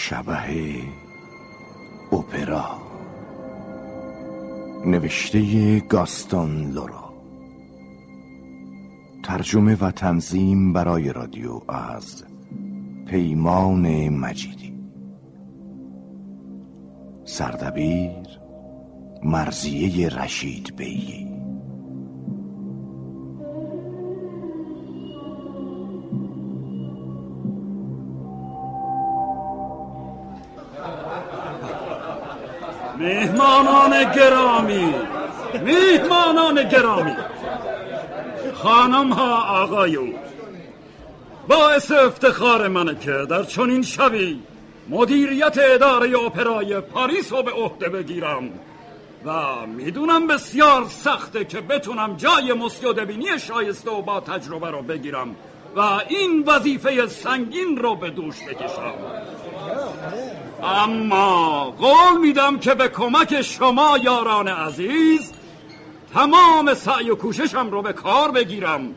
شبه اپرا. نوشته گاستون لورا. ترجمه و تنظیم برای رادیو از پیمان مجیدی. سردبیر مرزیه رشید بیگی مهمانان گرامی مهمانان گرامی. خانم ها آقایون باعث افتخار منه که در چنین شبی مدیریت اداره اپرای پاریس رو به عهده بگیرم. و می‌دونم بسیار سخته که بتونم جای مسیودبینی شایسته و با تجربه رو بگیرم. و این وظیفه سنگین رو به دوش بکشم. اما قول میدم که به کمک شما یاران عزیز تمام سعی و کوششم رو به کار بگیرم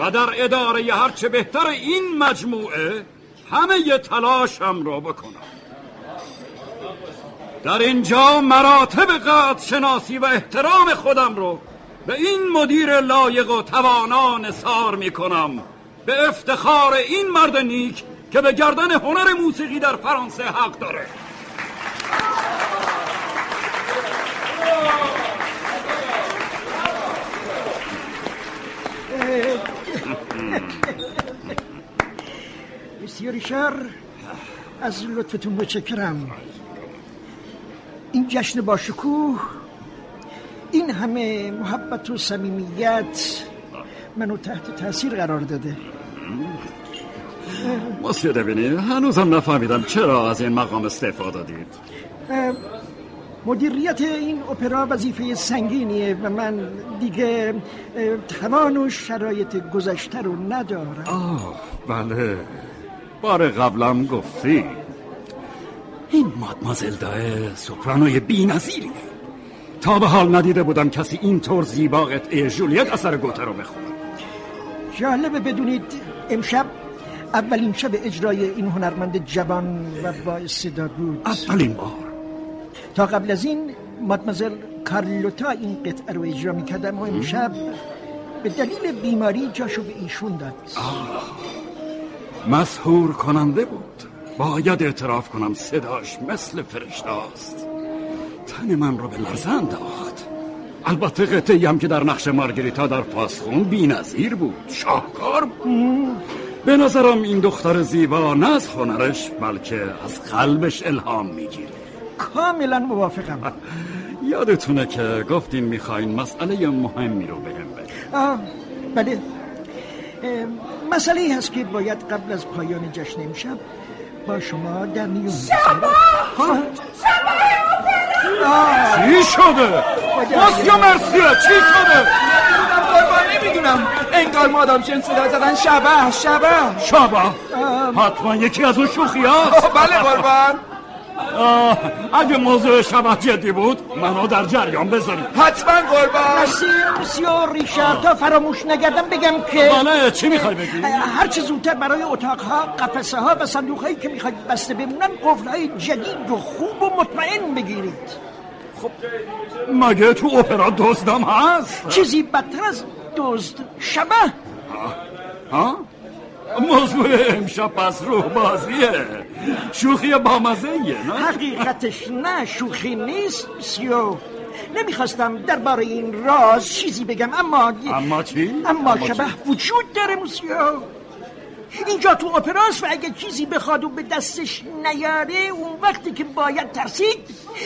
و در اداره هرچه بهتر این مجموعه همه ی تلاشم رو بکنم. در اینجا مراتب قدر شناسی و احترام خودم رو به این مدیر لایق و توانا نثار می کنم به افتخار این مرد نیک که به گردن هنر موسیقی در فرانسه حق داره. مسیو ریشار از لطفتون متشکرم. این جشن با شکوه این همه محبت و صمیمیت منو تحت تاثیر قرار داده. مسیو دبینی هنوزم نفهمیدم چرا از این مقام استعفا دادید. مدیریت این اپرا وظیفه سنگینیه و من دیگه توان و شرایط گذشته رو ندارم. آه بله. بار قبلم گفتی. این مادمازل داه سوپرانوی بی نظیریه تا به حال ندیده بودم کسی اینطور زیبا قطعه جولیت اثر گوته رو بخونه. جالبه بدونید امشب اولین شب اجرای این هنرمند جوان و با استعداد بود. اولین بار. تا قبل از این مادمازل کارلوتا این قطعه رو اجرا می‌کردم و امشب به دلیل بیماری جاشو به ایشون داد. مسهور کننده بود. باید اعتراف کنم صداش مثل فرشته است. تن من رو به لرزه انداخت البته قطعی هم که در نقش مارگریتا در پاسخون بی نظیر بود شاهکار بود به نظرم این دختر زیبا نه از هنرش بلکه از قلبش الهام می‌گیره کاملا موافقم یادتونه که گفتین می‌خواین مسئله مهمی رو بهم بگید آه بله مسئله هست که باید قبل از پایان جشن امشب با شما در میون شبا چی شده؟ مسیا مرسیه چی شده؟ نمی‌دونم. انگار مادام شن صدا زدن. شبه شبه. شبه. حتما یکی از اون شوخی هست بله قربان. اگه موضوع شبه جدی بود منو در جریان بذارید حتما قربان مسیو مسیو ریشارد تا فراموش نگردم بگم که بله چی می‌خوای بگی؟ هر چه زودتر برای اتاقها قفسه ها و صندوق هایی که می‌خواید بسته بمونن قفل های جدید و خوب و مطمئن بگیرید خب مگه تو اپرا دزدم هست؟ چیزی بدتر از دزد شبه ها؟ موضوع امشب پس روح بازیه شوخی بامزه نه؟ حقیقتش نه شوخی نیست مسیو نمی‌خواستم درباره این راز چیزی بگم اما اما چی؟ اما شبه وجود داره موسیو اینجا تو اپراست و اگه چیزی بخواد و به دستش نیاره اون وقتی که باید ترسید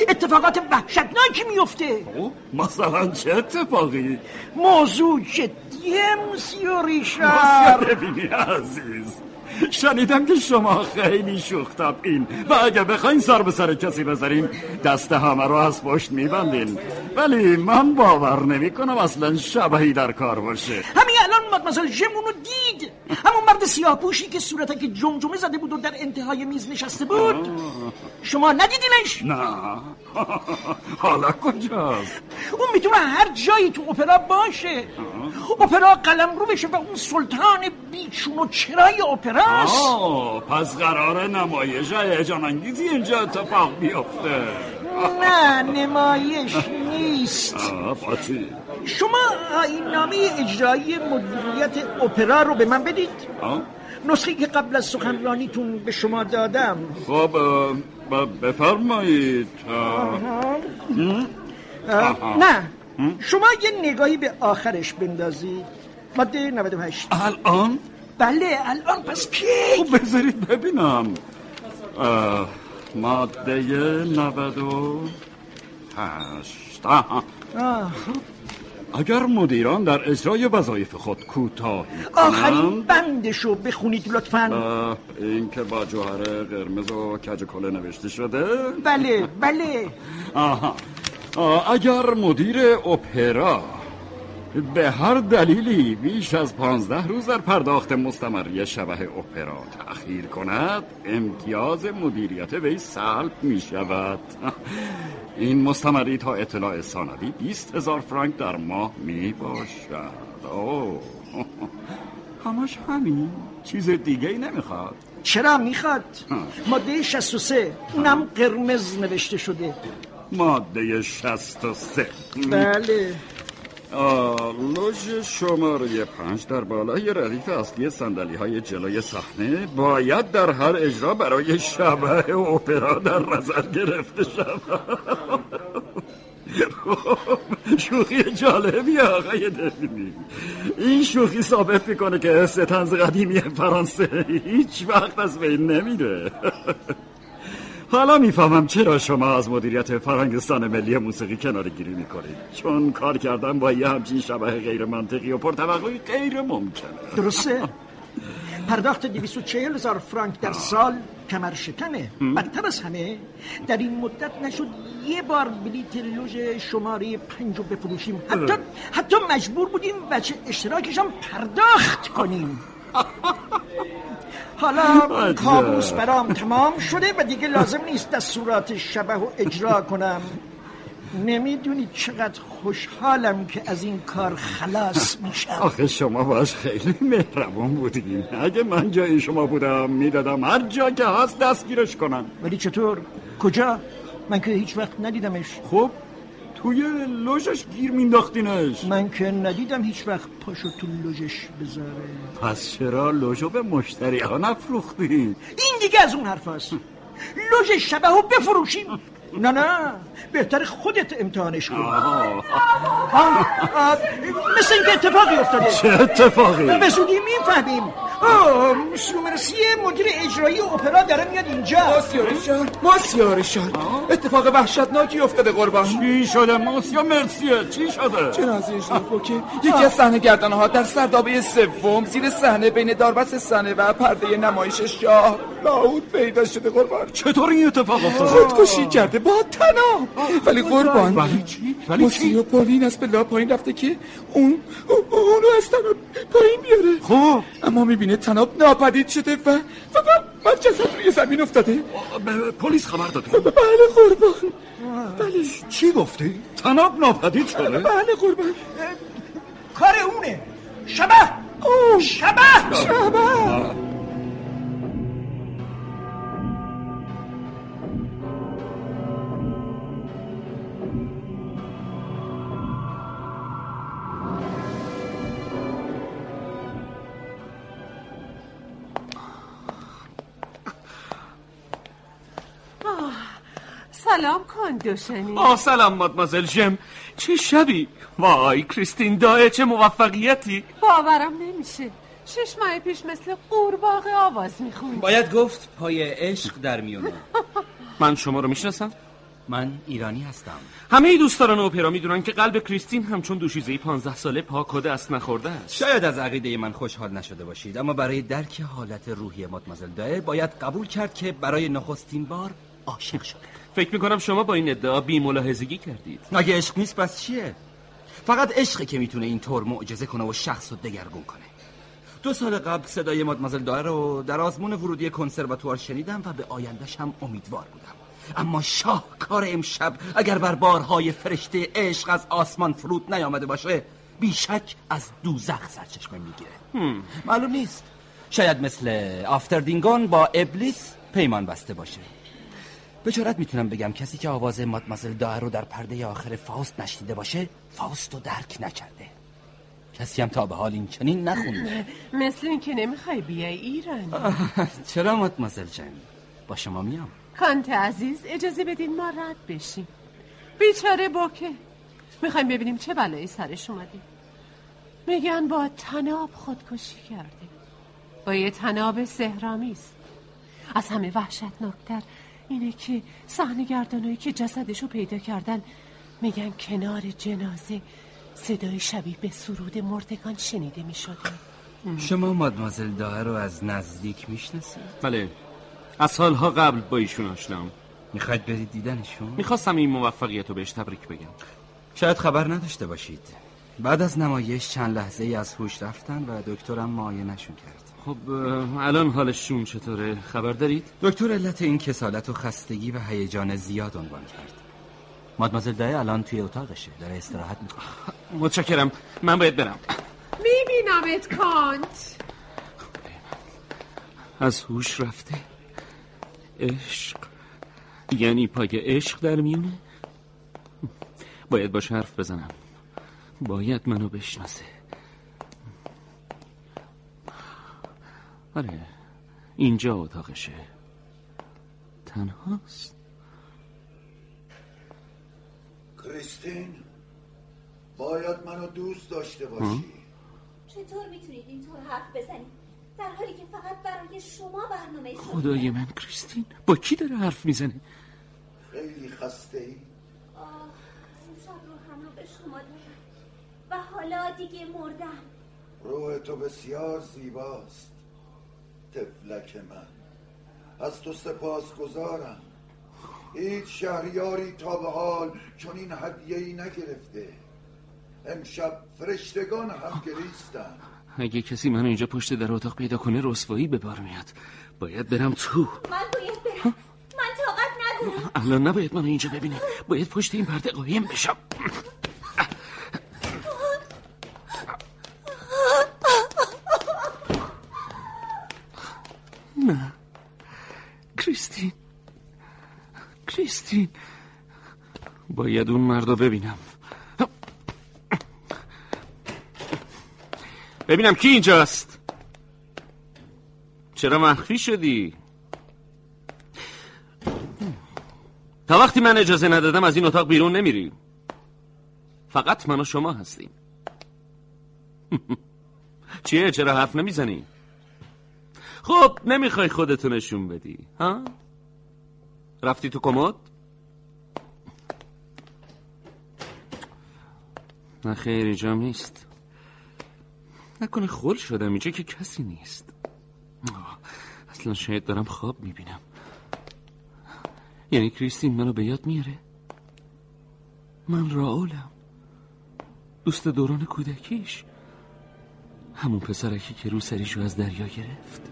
اتفاقات وحشتناکی میفته. مثلا چه اتفاقی؟ موضوع جدیه موسیو ریشار مسیو ببینی عزیز. شنیدم که شما خیلی شوخ این. و اگه بخواین سر به سر کسی بذارین دست همه رو از پشت میبندین. ولی من باور نمی کنم اصلا شبهی در کار باشه. همین الان مادمازل جمونو دید. همون مرد سیاه پوشی که صورتک که جمجمه زده بود و در انتهای میز نشسته بود. شما ندیدینش؟ نه. حالا کجاست؟ اون می‌تونه هر جایی تو اپرا باشه. اپرا قلم رو بشه و اون سلطان بی یعنی چون و چرای آه پس قرار نمایش هیجان انگیزی اینجا اتفاق بیفته. نه نمایش نیست. آه شما آینامه اجرایی مدیریت اپرا رو به من بدید. آه؟ نسخه که قبل از سخنرانیتون به شما دادم. خب بفرمایید. نه. شما یه نگاهی به آخرش بندازید. ماده 98 الان؟ بله الان پس کی خب بذارید ببینم. ماده 98 آها. آه، اگر مدیران در اجرای وظایف خود کوتاهی آخرین بندشو بخونید لطفا. این که با جوهر قرمز و کج کله نوشته شده. بله بله. آها. آه، اگر مدیر اپرا به هر دلیلی بیش از پانزده روز در پرداخت مستمری شبه اپرا. تأخیر کند امتیاز مدیریت وی سلب می شود. این مستمری تا اطلاع ثانوی بیست هزار فرانک در ماه می باشد. اوه. همش همین. چیز دیگه ای نمی‌خواد. چرا می‌خواد؟ ماده 63 اونم قرمز نوشته شده. ماده 63 بله. لوژ شماره پنج در بالای ردیف اصلی سندلی های جلوی صحنه باید در هر اجرا برای شبه اپرا در نظر گرفته شود. خب، شوخی جالبی آقای دفینی این شوخی ثابت می‌کنه که ستنز قدیمی فرانسه هیچ وقت از بین نمیره. حالا می‌فهمم چرا شما از مدیریت فرهنگستان ملی موسیقی کنار گیری می‌کنید. چون کار کردن با یه همچین شبه غیر منطقی و پرتوقعی غیر ممکنه درسته. پرداخت 240 هزار فرانک در سال کمر شکنه بدتر از همه در این مدت نشد یه بار بلیت لوژ شماره پنج رو بفروشیم. حتی, حتی مجبور بودیم بچه اشتراکش هم پرداخت کنیم. حالا. کابوس برام تمام شده و دیگه لازم نیست دستورات شبه و اجرا کنم نمی‌دونید چقدر خوشحالم که از این کار خلاص میشم آخه شما باش خیلی مهربان بودین اگه من جای شما بودم می‌دادم هر جا که هست دستگیرش کنن ولی چطور؟ کجا؟ من که هیچ وقت ندیدمش خب توی لوژش گیر مینداختینش من که ندیدم هیچ وقت پاشو تو لوژش بذاره. پس چرا لوژو به مشتری ها نفروختین این دیگه از اون حرف هست لوژ شبه رو بفروشیم. نه نه بهتر خودت امتحانش کن. مثل اینکه اتفاقی افتاده. چه اتفاقی؟ به زودی می‌فهمیم. آه، سومرسی مدیر اجرایی اپرا داره میاد اینجا. ماسیارشان ماسیارشان اتفاق وحشتناکی افتاده قربان. چی شده موسیا مرسیه چی شده؟ جنازه ژنفو که یکی از صحنه گردانه ها در سردابه سوم زیر صحنه بین داربست صحنه و پرده نمایش شاه لاود پیدا شده قربان. چطور این اتفاق افتاده خودکشی کرده با تناب. ولی قربان ولی چی؟ ولی چی؟ و پولین از بلا پایین رفته که اون او- اونو از تناب پایین بیاره. خب. اما می‌بینه تناب ناپدید شده و و, و جسد روی زمین افتاده. پلیس خبر دادی بله قربان. بله. چی گفتی؟ تناب ناپدید شده؟ بله قربان. کار اونه. شبه. شبه. شبه. سلام کن دوشنی. آه سلام مادمازل جم. چه شبی؟ وای کریستین دایه چه موفقیتی. باورم نمیشه. شش ماه پیش مثل قورباغه آواز می‌خوند. باید گفت پای عشق در میونه من شما رو می‌شناسم؟ من ایرانی هستم. همه دوستان اپرا می‌دونن که قلب کریستین همچون دوشیزه 15 ساله پا کده است نخورده است. شاید از عقیده من خوشحال نشده باشید اما برای درک حالت روحی مادمازل دایر باید قبول کرد که برای نخستین بار عاشق شده. فکر می‌کنم شما با این ادعا بی ملاحظگی کردید. اگه عشق نیست؟ پس چیه؟ فقط عشقی که می‌تونه اینطور معجزه کنه و شخص رو دگرگون کنه. دو سال قبل صدای مادمازل دایر رو در آزمون ورودی کنسرواتوار شنیدم و به آیندهش هم امیدوار بودم. اما شاهکار امشب اگر بر بارهای فرشته عشق از آسمان فرود نیامده باشه بیشک از دوزخ سرچشمه می‌گیره. معلوم نیست. شاید مثل آفتردینگون با ابلیس پیمان بسته باشه. به جرات می‌تونم بگم کسی که آواز مادمازل دایر رو در پرده آخر فاست نشنیده باشه فاست رو درک نکرده. کسی هم تا به حال این چنین نخونده. مثل اینکه نمی‌خوای بیای ایران. چرا مادمازل جن با شما میام. کانت عزیز اجازه بدین ما رد بشیم. بیچاره باکه می‌خوایم ببینیم چه بلایی سرش اومده. میگن با تناب خودکشی کرده. با یه تناب سهرامیز. از همه وحشتناکتر اینه که صحنه گردانایی که جسدشو پیدا کردن میگن کنار جنازه صدای شبیه به سرود مردگان شنیده می‌شده. شما مادمازل دایر رو از نزدیک می‌شناسید؟ بله. از سالها قبل با ایشون آشنام. می‌خواید برید دیدنشون؟ می‌خواستم این موفقیت رو بهش تبریک بگم. شاید خبر نداشته باشید. بعد از نمایش چند لحظه ای از هوش رفتن و دکترم معاینشون کرد. خب الان حالشون چطوره؟ خبر دارید؟ دکتر علت این کسالت و خستگی و هیجان زیاد عنوان کرد. مادمازل دای الان توی اتاقشه. داره استراحت می‌کنه. متشکرم. من باید برم. میبینمت کانت. از هوش رفته. عشق. یعنی پای عشق در میونه؟ باید باش حرف بزنم. باید منو بشناسه. آره. اینجا اتاقشه. تنهاست؟ کریستین باید منو دوست داشته باشی. چطور می‌تونید اینطور حرف بزنید؟ در حالی که فقط برای شما برنامه شده. خدای من کریستین. با کی داره حرف می‌زنه؟ خیلی خسته ای آه امشب رو هم رو به شما دارم. و حالا دیگه مردم. روح تو بسیار زیباست. تفلک من. از تو سپاس گذارم. هیچ شهریاری تا به حال چون این هدیهی نگرفته. امشب فرشتگان هم گریستن اگه کسی منو اینجا پشت در اتاق پیدا کنه رسوایی به بار میاد. باید برم تو. من باید برم. من طاقت ندارم. الان نباید منو اینجا ببینه باید پشت این پرده قایم بشم نه کریستین کریستین باید اون مرد رو ببینم. ببینم کی اینجاست. چرا مخفی شدی؟ تا وقتی من اجازه ندادم از این اتاق بیرون نمیری. فقط من و شما هستیم. چیه؟ چرا حرف نمی‌زنی؟ خب نمی‌خوای خودتو نشون بدی ها؟ رفتی تو کمد؟ نه خیر اینجا نیست. نکنه خل شدم اینجا که کسی نیست. اصلا شاید دارم خواب می‌بینم. یعنی کریستین منو به یاد میاره؟ من راولم. دوست دوران کودکیش. همون پسرکی که رو سریشو از دریا گرفت.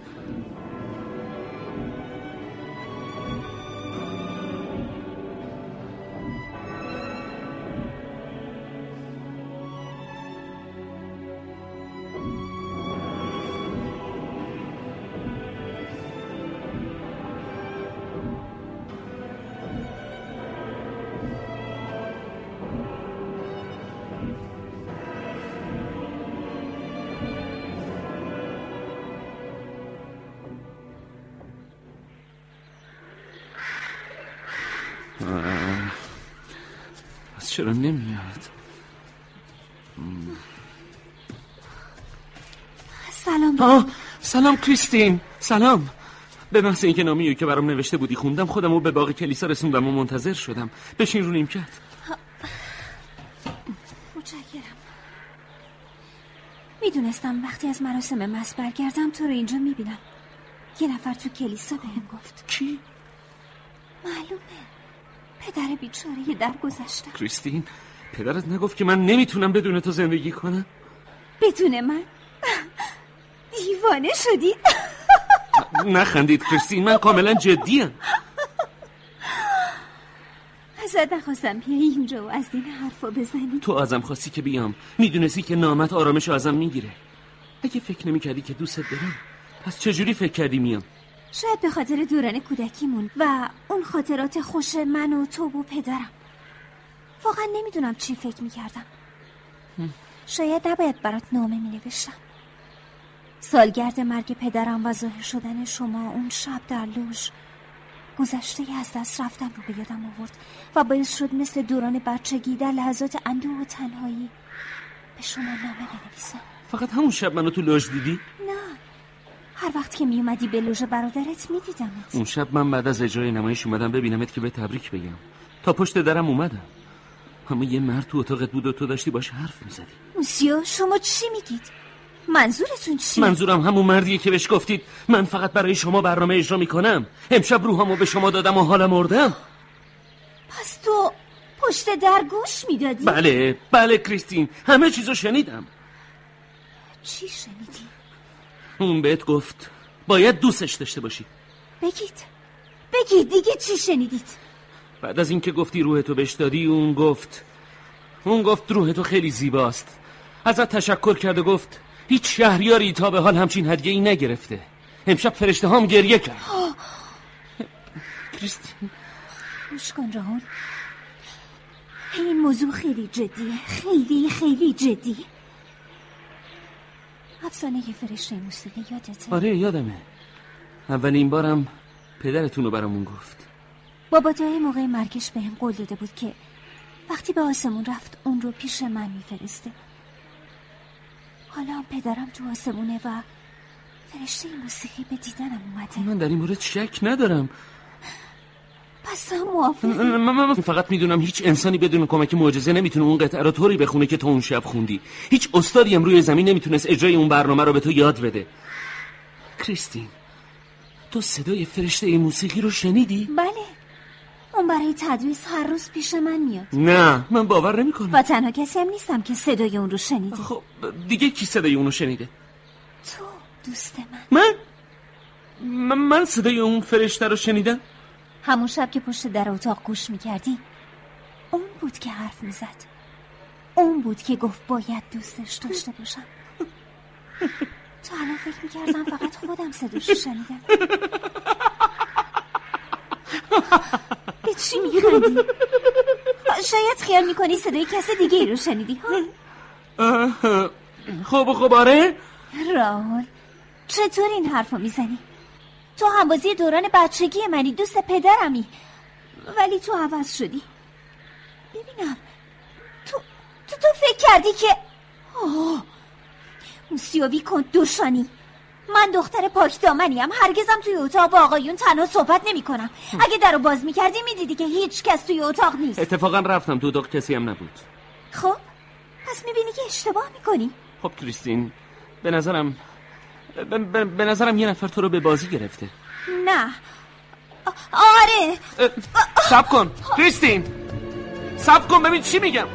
آه. پس چرا نمیاد؟ سلام. آه سلام کریستین. سلام. به محض اینکه نامیو که برام نوشته بودی خوندم خودم رو به باغ کلیسا رسوندم و منتظر شدم. بشین رو نیمکت. متشکرم. می‌دونستم وقتی از مراسم مس برگردم تو رو اینجا می‌بینم. یه نفر تو کلیسا بهم گفت. کی؟ معلومه. پدر بیچاره در گذشته کریستین پدرت نگفت که من نمی‌تونم بدون تو زندگی کنم. بدون من؟ دیوانه شدی. نخندید کریستین من کاملا جدیم از ازت نخواستم بیای اینجا و از این حرفا بزنی. تو ازم خواستی که بیام. می‌دونستی که نامت آرامش ازم می‌گیره. اگه فکر نمی‌کردی که دوستت دارم پس چجوری فکر کردی میام؟ شاید به خاطر دوران کودکیمون و اون خاطرات خوش من و تو و پدرم. واقعا نمی‌دونم چی فکر می‌کردم. شاید نباید برات نامه مینوشتم. سالگرد مرگ پدرم و ظاهر شدن شما اون شب در لوژ گذشته از دست رفتم رو به یادم آورد و باعث شد مثل دوران بچگی در لحظات اندوه و تنهایی به شما نامه بنویسم. فقط همون شب منو تو لوژ دیدی؟ نه. هر وقت که میومدی به لوژ برادرت میدیدمت. اون شب من بعد از اجرای نمایش اومدم ببینمت که به تبریک بگم. تا پشت درم اومدم. اما یه مرد تو اتاقت بود و تو داشتی باش حرف می‌زدی. موسیو شما چی میگید؟ منظورتون چیه منظورم همون مردیه که بهش گفتید من فقط برای شما برنامه اجرا می‌کنم. امشب روحامو به شما دادم و حالا مردم. پس تو پشت در گوش می‌دادی؟ بله بله کریستین. همه چیزو شنیدم. چی شنیدی؟ اون بهت گفت باید دوستش داشته باشی. بگید. بگید دیگه چی شنیدید؟ بعد از اینکه گفتی روح تو بهش دادی اون گفت اون گفت روح تو خیلی زیباست. ازت تشکر کرد و گفت هیچ شهریاری تا به حال همچین هدیه ای نگرفته. امشب فرشته هم گریه کرد. کریستین. گوش کن راهول این موضوع خیلی جدیه. خیلی خیلی جدی افسانه فرشته موسیقی یادته؟ آره یادمه. اولین بارم پدرتون رو برامون گفت. بابا تا موقع مرگش بهم قول داده بود که وقتی به آسمون رفت اون رو پیش من میفرسته. حالا هم پدرم تو آسمونه و فرشته موسیقی به دیدنم اومده. من در این مورد شک ندارم. پس هم موافق من, من فقط می‌دونم هیچ انسانی بدون کمک معجزه نمی‌تونه اون قطعه رو طوری بخونه که تو اون شب خوندی. هیچ استادی هم روی زمین نمی‌تونست اجرای اون برنامه رو به تو یاد بده. کریستین تو صدای فرشته این موسیقی رو شنیدی؟ بله. اون برای تدریس هر روز پیش من میاد. نه من باور نمی‌کنم. و تنها کسی هم نیستم که صدای اون رو شنیده. خب دیگه کی صدای اون رو شنیده؟ تو دوست من. من؟ من صدای اون فرشته رو شنیدم؟ همون شب که پشت در اتاق گوش می‌کردی اون بود که حرف می‌زد اون بود که گفت باید دوستش داشته باشم تا الان فکر می‌کردم فقط خودم صداشو شنیدم به چی میخندی؟ شاید خیال می‌کنی صدای کس دیگه ای رو شنیدی ها؟ خب خب آره راهول چطور این حرفو می‌زنی؟ تو همبازی دوران بچگی منی دوست پدرمی. ولی تو عوض شدی. ببینم تو تو, تو فکر کردی که آه موسیوی کن دوشانی. من دختر پاک دامنیم. هرگزم توی اتاق با آقایون تنها صحبت نمی کنم اگه درو باز می‌کردی می‌دیدی که هیچ کس توی اتاق نیست. اتفاقا رفتم تو اتاق کسی هم نبود. خب پس می‌بینی که اشتباه می‌کنی. خب کریستین به نظرم به, به نظرم یه نفر تو رو به بازی گرفته. نه. آره. سب کن. کریستین. سب کن ببین چی میگم.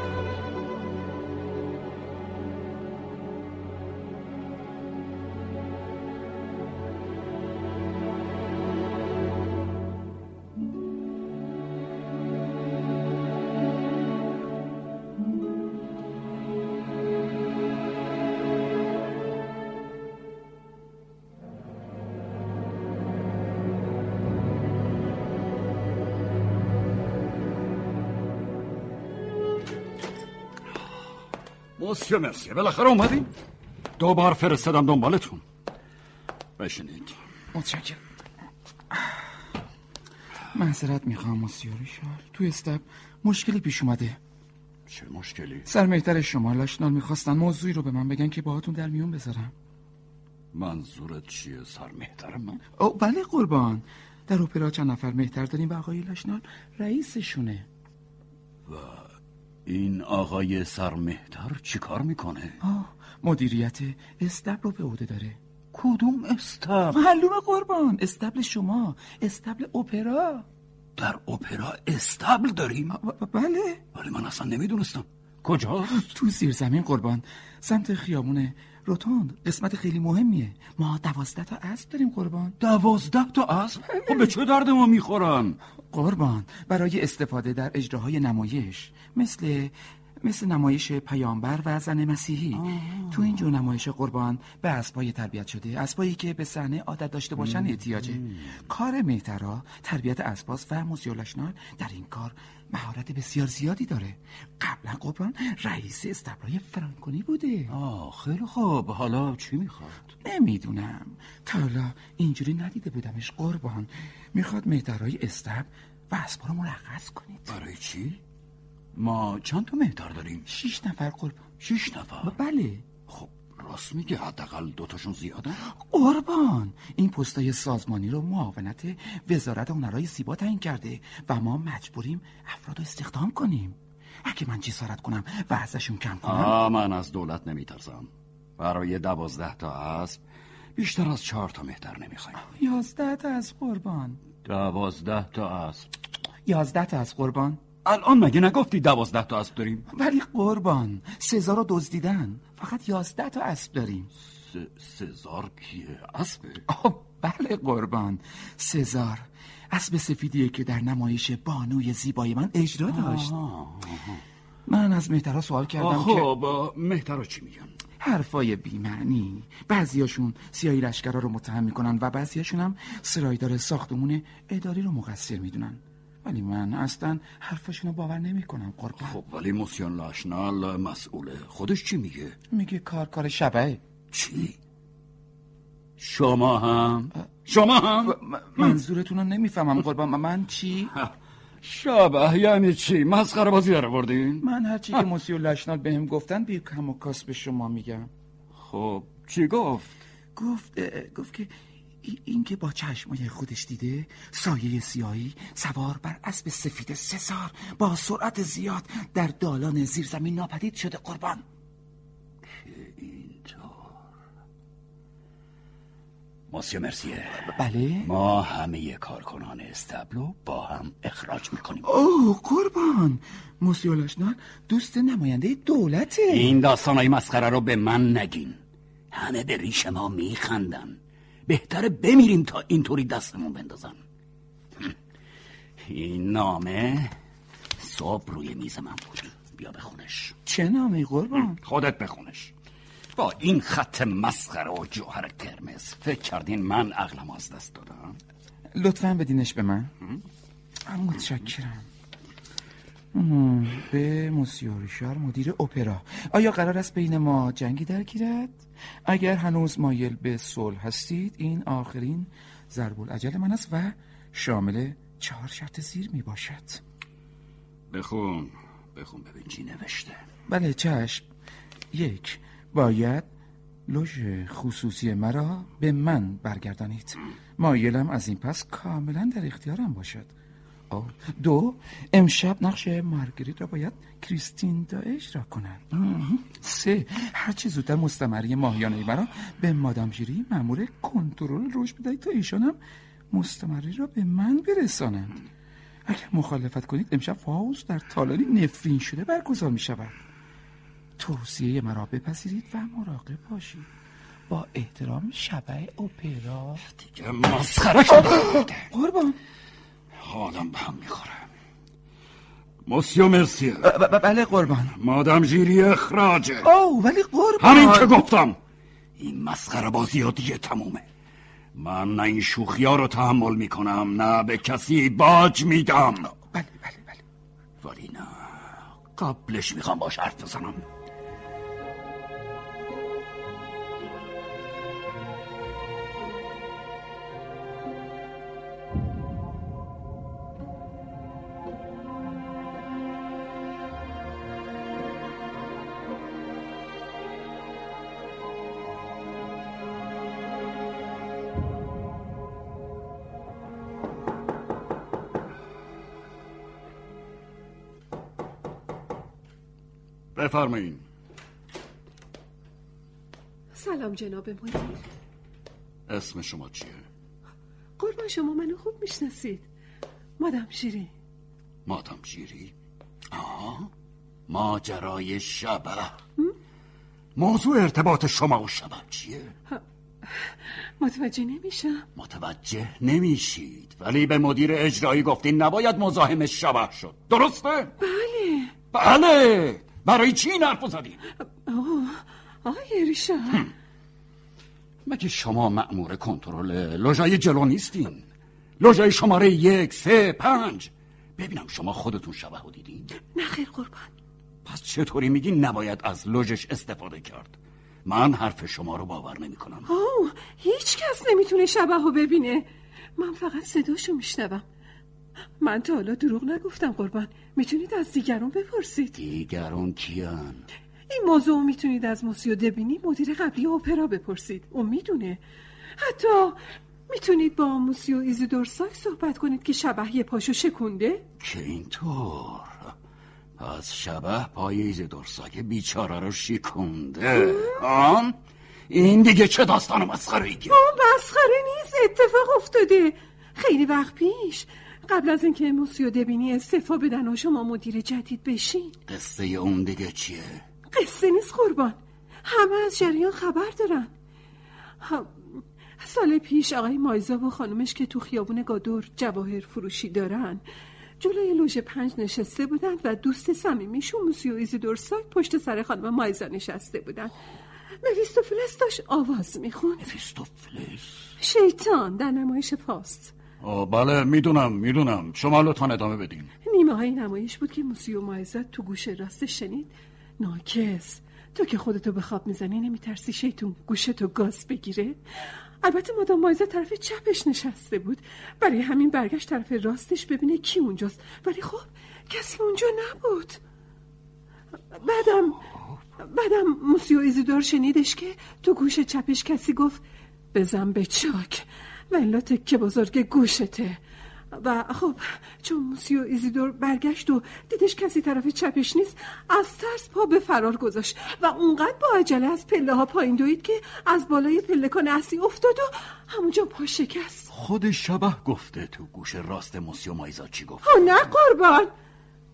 موسیو مرسی. بالاخره اومدین دو بار فرستادم دنبالتون. بشینید. متشکرم. معذرت می‌خوام موسیو ریشار تو استب مشکلی پیش اومده. چه مشکلی؟ سرمهتر شما لاشنال می‌خواستن موضوعی رو به من بگن که باهاتون در میون بذارم. منظورت چیه سرمهتر من؟ او بله قربان. در اپرا چند نفر مهتر داریم و آقای لاشنال رئیسشونه. و این آقای سرمهتر چی کار می‌کنه؟ آه مدیریت استبل رو به عهده داره کدوم استبل؟ معلومه قربان استبل شما استبل اپرا در اپرا استبل داریم؟ بله ولی من اصلا نمی‌دونستم کجاست؟ تو زیر زمین قربان سمت خیابونه روتوند قسمت خیلی مهمیه ما دوازده تا اسب داریم قربان دوازده تا اسب؟ خب به چه درد ما می‌خورن؟ قربان برای استفاده در اجراهای نمایش مثل مثل نمایش پیامبر و زن مسیحی. تو این جور نمایش قربان به اسبای تربیت شده اسبایی که به صحنه عادت داشته باشن احتیاجه. کار مهترا تربیت اسباس و موزیولاشنال در این کار مهارت بسیار زیادی داره. قبلا قربان رئیس استبلای فرانکونی بوده. آه خیلی خوب. حالا چی می‌خواد؟ نمی‌دونم. تا حالا اینجوری ندیده بودمش قربان. می‌خواد مهترای استب و اسبا رو مرخص کنید. برای چی؟ ما چند تا مهتر داریم؟ شیش نفر قربان. شیش نفر؟ بله. خب راست میگه حداقل دوتاشون زیاده. قربان. این پستای سازمانی رو معاونت وزارت هنرهای زیبا تعیین کرده و ما مجبوریم افراد رو استخدام کنیم. اگه من جسارت کنم و ازشون کم کنم. آه من از دولت نمیترسم. برای دوازده تا اسب بیشتر از چهار تا مهتر نمی‌خوایم. یازده تا از قربان. دوازده تا اسب. یازده تا از قربان. الان مگه نگفتی دوازده تا اسب داریم؟ ولی قربان سزا رو دزدیدن. فقط یازده تا اسب داریم. س- سزار کیه؟ اسبه؟ آه بله قربان. سزار اسب سفیدیه که در نمایش بانوی زیبای من اجرا داشت. من از مهترها سوال کردم که خب مهترا چی میگن؟ حرفای بیمعنی. بعضیاشون سیاهی لشکرها رو متهم می‌کنن و بعضیاشون هم سرایدار ساختمون اداری رو مقصر می‌دونن. ولی من اصلا حرفاشون رو باور نمی‌کنم قربان. خب ولی موسیون لاشنال مسئوله خودش چی میگه؟ میگه کار کار شبه چی؟ شما هم؟ شما هم؟ منظورتون رو نمی‌فهمم قربان. من چی؟ شبه یعنی چی؟ مسخره بازی در بردین من هرچی که موسیو لشنال بهم گفتن بی کم و کاس به شما میگم. خب چی گفت؟ گفت گفت که این که با چشمای خودش دیده سایه سیاهی سوار بر اسب سفید سزار با سرعت زیاد در دالان زیرزمین ناپدید شده قربان. موسیو مرسیه. بله. ما همه کارکنان استبلو با هم اخراج می‌کنیم. اوه قربان. موسیو لشنال دوست نماینده دولته. این داستانای مسخره رو به من نگین. همه به ریش ما میخندن. بهتره بمیریم تا اینطوری دستمون بندازن. این نامه صبح روی میز من بود. بیا بخونش. چه نامی قربان؟ خودت بخونش. با این خط مسخره و جوهر قرمز فکر کردین من عقلم از دست دادم؟ لطفا بدینش به من. متشکرم. به موسیو ریشار مدیر اپرا. آیا قرار است بین ما جنگی درگیرد؟ اگر هنوز مایل به صلح هستید این آخرین ضرب العجل من است و شامل چهار شرط زیر می باشد. بخون بخون ببین چی نوشته. بله چشم. یک باید لوژ خصوصی مرا به من برگردانید. مایلم از این پس کاملا در اختیارم باشد. دو امشب نقش مارگریت را باید کریستین دا اجرا کنند سه هرچی زودتر مستمری ماهیانه مرا به مادام ژیری مأمور کنترل روش بدهید تا ایشان هم مستمری را به من برسانند. اگر مخالفت کنید امشب فاوز در تالاری نفرین شده برگزار می شود. توصیه مرا بپذیرید و مراقب باشید. با احترام شبه اپرا. دیگه مسخره قربان. حالم به هم می‌خوره. موسیو مرسیه بله قربان. مادام ژیری اخراجه او ولی قربان. همین که گفتم. این مسخره بازی ها دیگه تمومه. من نه این شوخی ها رو تحمل می‌کنم نه به کسی باج میدم. بله بله بله. ولی نه قبلش می‌خوام باش حرف بزنم. بفرمایین. سلام جناب مدیر اسم شما چیه؟ قربان شما منو خوب می‌شناسید. مادام شیری مادام ژیری آه ماجرای شبه. موضوع ارتباط شما و شبه چیه؟ متوجه نمیشم. متوجه نمیشید. ولی به مدیر اجرایی گفتین نباید مزاحم شبه شد. درسته؟ بله. بله. برای چی این حرف زدین؟ آه آقای ریشا مگه شما مأمور کنترل لوژای جلو نیستین؟ لوژای شماره یک سه پنج. ببینم شما خودتون شبه دیدین. نه خیر قربان. پس چطوری میگین نباید از لوژش استفاده کرد؟ من حرف شما رو باور نمی کنم آه هیچ کس نمی‌تونه شبه رو ببینه. من فقط صداشو میشنوم. من تا حالا دروغ نگفتم قربان. می‌تونید از دیگران بپرسید. دیگران کیان؟ این موضوع می‌تونید از موسیو دبینی مدیر قبلی اپرا بپرسید. اون می‌دونه. حتی می‌تونید با موسیو ایزیدور ساک صحبت کنید که شبح یه پاشو شکونده؟ که اینطور. پس شبح پای ایزیدور ساک بیچاره رو شکونده. هان؟ این دیگه چه داستان مسخره ای اون مسخره نیست. اتفاق افتاده. خیلی وقت پیش قبل از اینکه موسیو دبینی استعفا بدن و شما مدیر جدید بشین. قصه اون دیگه چیه؟ قصه نیست قربان. همه از جریان خبر دارن. سال پیش آقای مایزا و خانومش که تو خیابون گادور جواهر فروشی دارن جلوی لوژ پنج نشسته بودند و دوست صمیمیشون موسیو ایزیدور ساک پشت سر خانم مایزا نشسته بودن. مفیستوفلس داشت آواز می‌خوند مفیستوفلس شیطان در نمایش فاوست آه بله می‌دونم می‌دونم. شما لطفا ادامه بدین. نیمه های نمایش بود که موسیو مایزا تو گوش راست شنید. ناکس. تو که خودتو به خواب می‌زنی نمیترسی شیطون گوشتو گاز بگیره؟ البته مادام مایزا طرف چپش نشسته بود. برای همین برگشت طرف راستش ببینه کی اونجاست. ولی خب کسی اونجا نبود. بعدم بعدم موسیو ایزیدور شنیدش که تو گوش چپش کسی گفت بزن به چاک. وگرنه تکه بزرگت گوشته. و خب چون موسیو ایزیدور برگشت و دیدش کسی طرف چپش نیست از ترس پا به فرار گذاشت و اونقدر با عجله از پله ها پایین دوید که از بالای پلکان اصلی افتاد و همونجا پاش شکست. خود شبح گفته تو گوش راست موسیو مایزا چی گفت؟ نه قربان.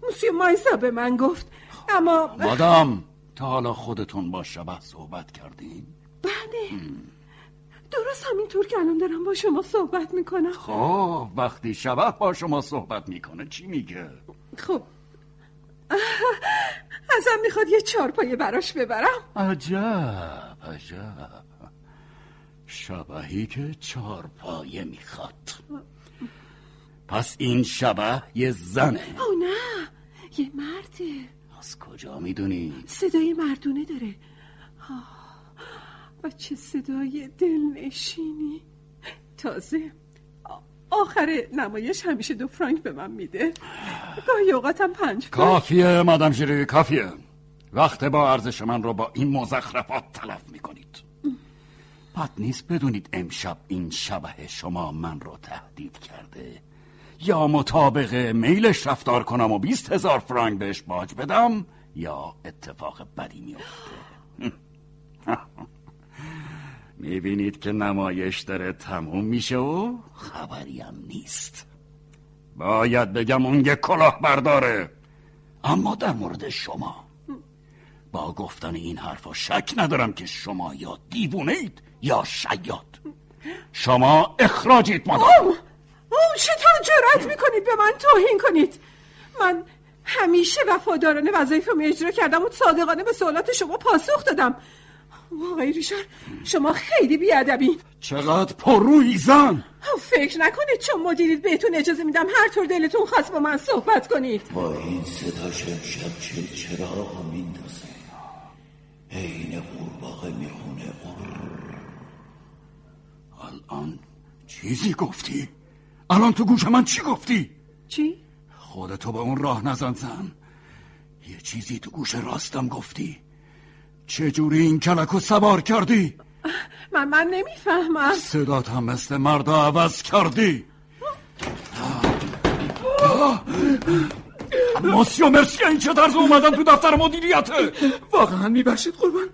موسیو مایزا به من گفت. اما مادام تا حالا خودتون با شبه صحبت کردین؟ بله. درست همینطور که الان دارم با شما صحبت می‌کنم. خب وقتی شبه با شما صحبت می‌کنه چی میگه؟ خب. ازم می‌خواد یه چارپایه براش ببرم. عجب عجب. شبهی که چارپایه می‌خواد. پس این شبه یه زنه. او نه یه مرده. از کجا می‌دونی؟ صدای مردونه داره. و چه صدای دلنشینی. تازه آخر نمایش همیشه دو فرانک به من میده. گاهی اوقاتم پنج کافیه مادم جیری کافیه. وقت با ارزش من رو با این مزخرفات تلف می‌کنید. بد نیست بدونید امشب این شبه شما من رو تهدید کرده. یا مطابق میلش رفتار کنم و بیست هزار فرانک بهش باج بدم یا اتفاق بدی میفته می‌بینید که نمایش داره تموم میشه و خبری هم نیست. باید بگم اون یه کلاه برداره اما در مورد شما. با گفتن این حرفا شک ندارم که شما یا دیوونه اید یا شیاد شما اخراجید مادام او, او چطور جرأت می‌کنید به من توهین کنید؟ من همیشه وفادارانه وظایفم اجرا کردم و صادقانه به سوالات شما پاسخ دادم. آقای ریشار شما خیلی بیادبین. چقدر پررویی زن. فکر نکنید چون مدیرید بهتون اجازه میدم هر طور دلتون خواست با من صحبت کنید. با این صدا شب چه چرا میندازه. عین قورباغه می‌خونه. الان چیزی گفتی؟ الان تو گوش من چی گفتی؟ چی؟ خودتو به اون راه نزن زن. یه چیزی تو گوش راستم گفتی. چجوری این کلکو سوار کردی؟ من من نمی‌فهمم. صدات هم مثل مردا عوض کردی. ماسیو مرسی این چه طرز اومدن تو دفتر مدیریته واقعا میبخشید قربان.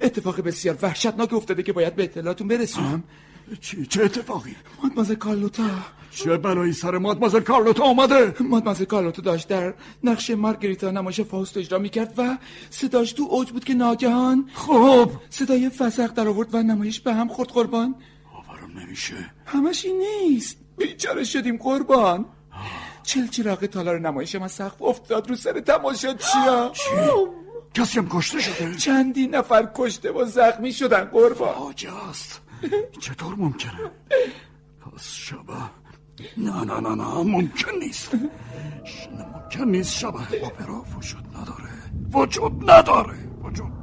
اتفاق بسیار وحشتناک افتاده که باید به اطلاعاتون برسونم. چی چه اتفاقی؟ مادمازل کارلوتا. چه بلایی سر مادمازل کارلوتا آمده؟ مادمازل کارلوتا داشت در نقش مارگریتا نمایش فاوست اجرا می‌کرد و صداش تو اوج بود که ناگهان خب. صدای فسق در آورد و نمایش به هم خورد قربان. باورم نمیشه. همش این نیست. بیچاره شدیم قربان. چل چراغ تالار نمایش من سقف افتاد رو سر تماشا. چیا؟ کسی هم کشته شده؟ چندی نفر کشته و زخمی شدن قربان. فاجعه است چطور ممکنه؟ پس شبه نه نه نه نه ممکن نیست. ممکن نیست شبه اپرا وجود نداره. وجود نداره. وجود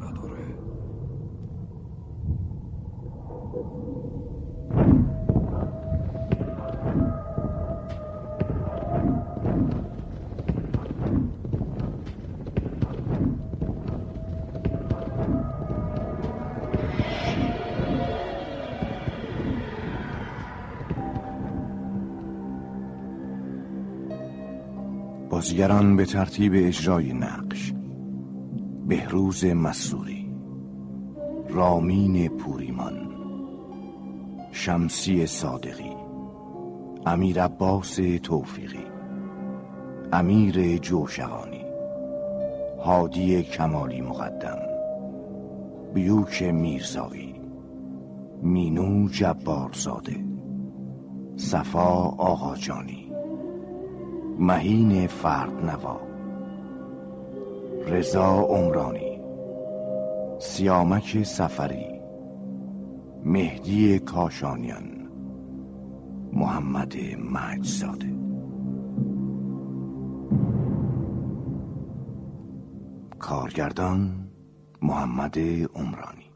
بازیگران به ترتیب اجرای نقش. بهروز مسروری رامین پوریمان شمسی صادقی امیر عباس توفیقی امیر جوشقانی هادی کمالی مقدم بیوک میرزایی مینو جبارزاده صفا آقاجانی مهین فرد نوا. رضا عمرانی. سیامک سفری مهدی کاشانیان. محمد مجزاده. کارگردان محمد عمرانی.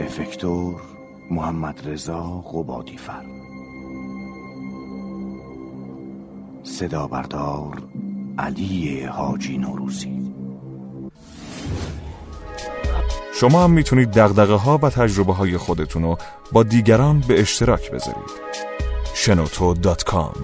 افکتور محمد رضا قبادی فر صدا بردار علی حاجی نوروزی. شما هم می‌تونید دقدقه ها و تجربه های خودتون رو با دیگران به اشتراک بذارید. شنوتو دات کام.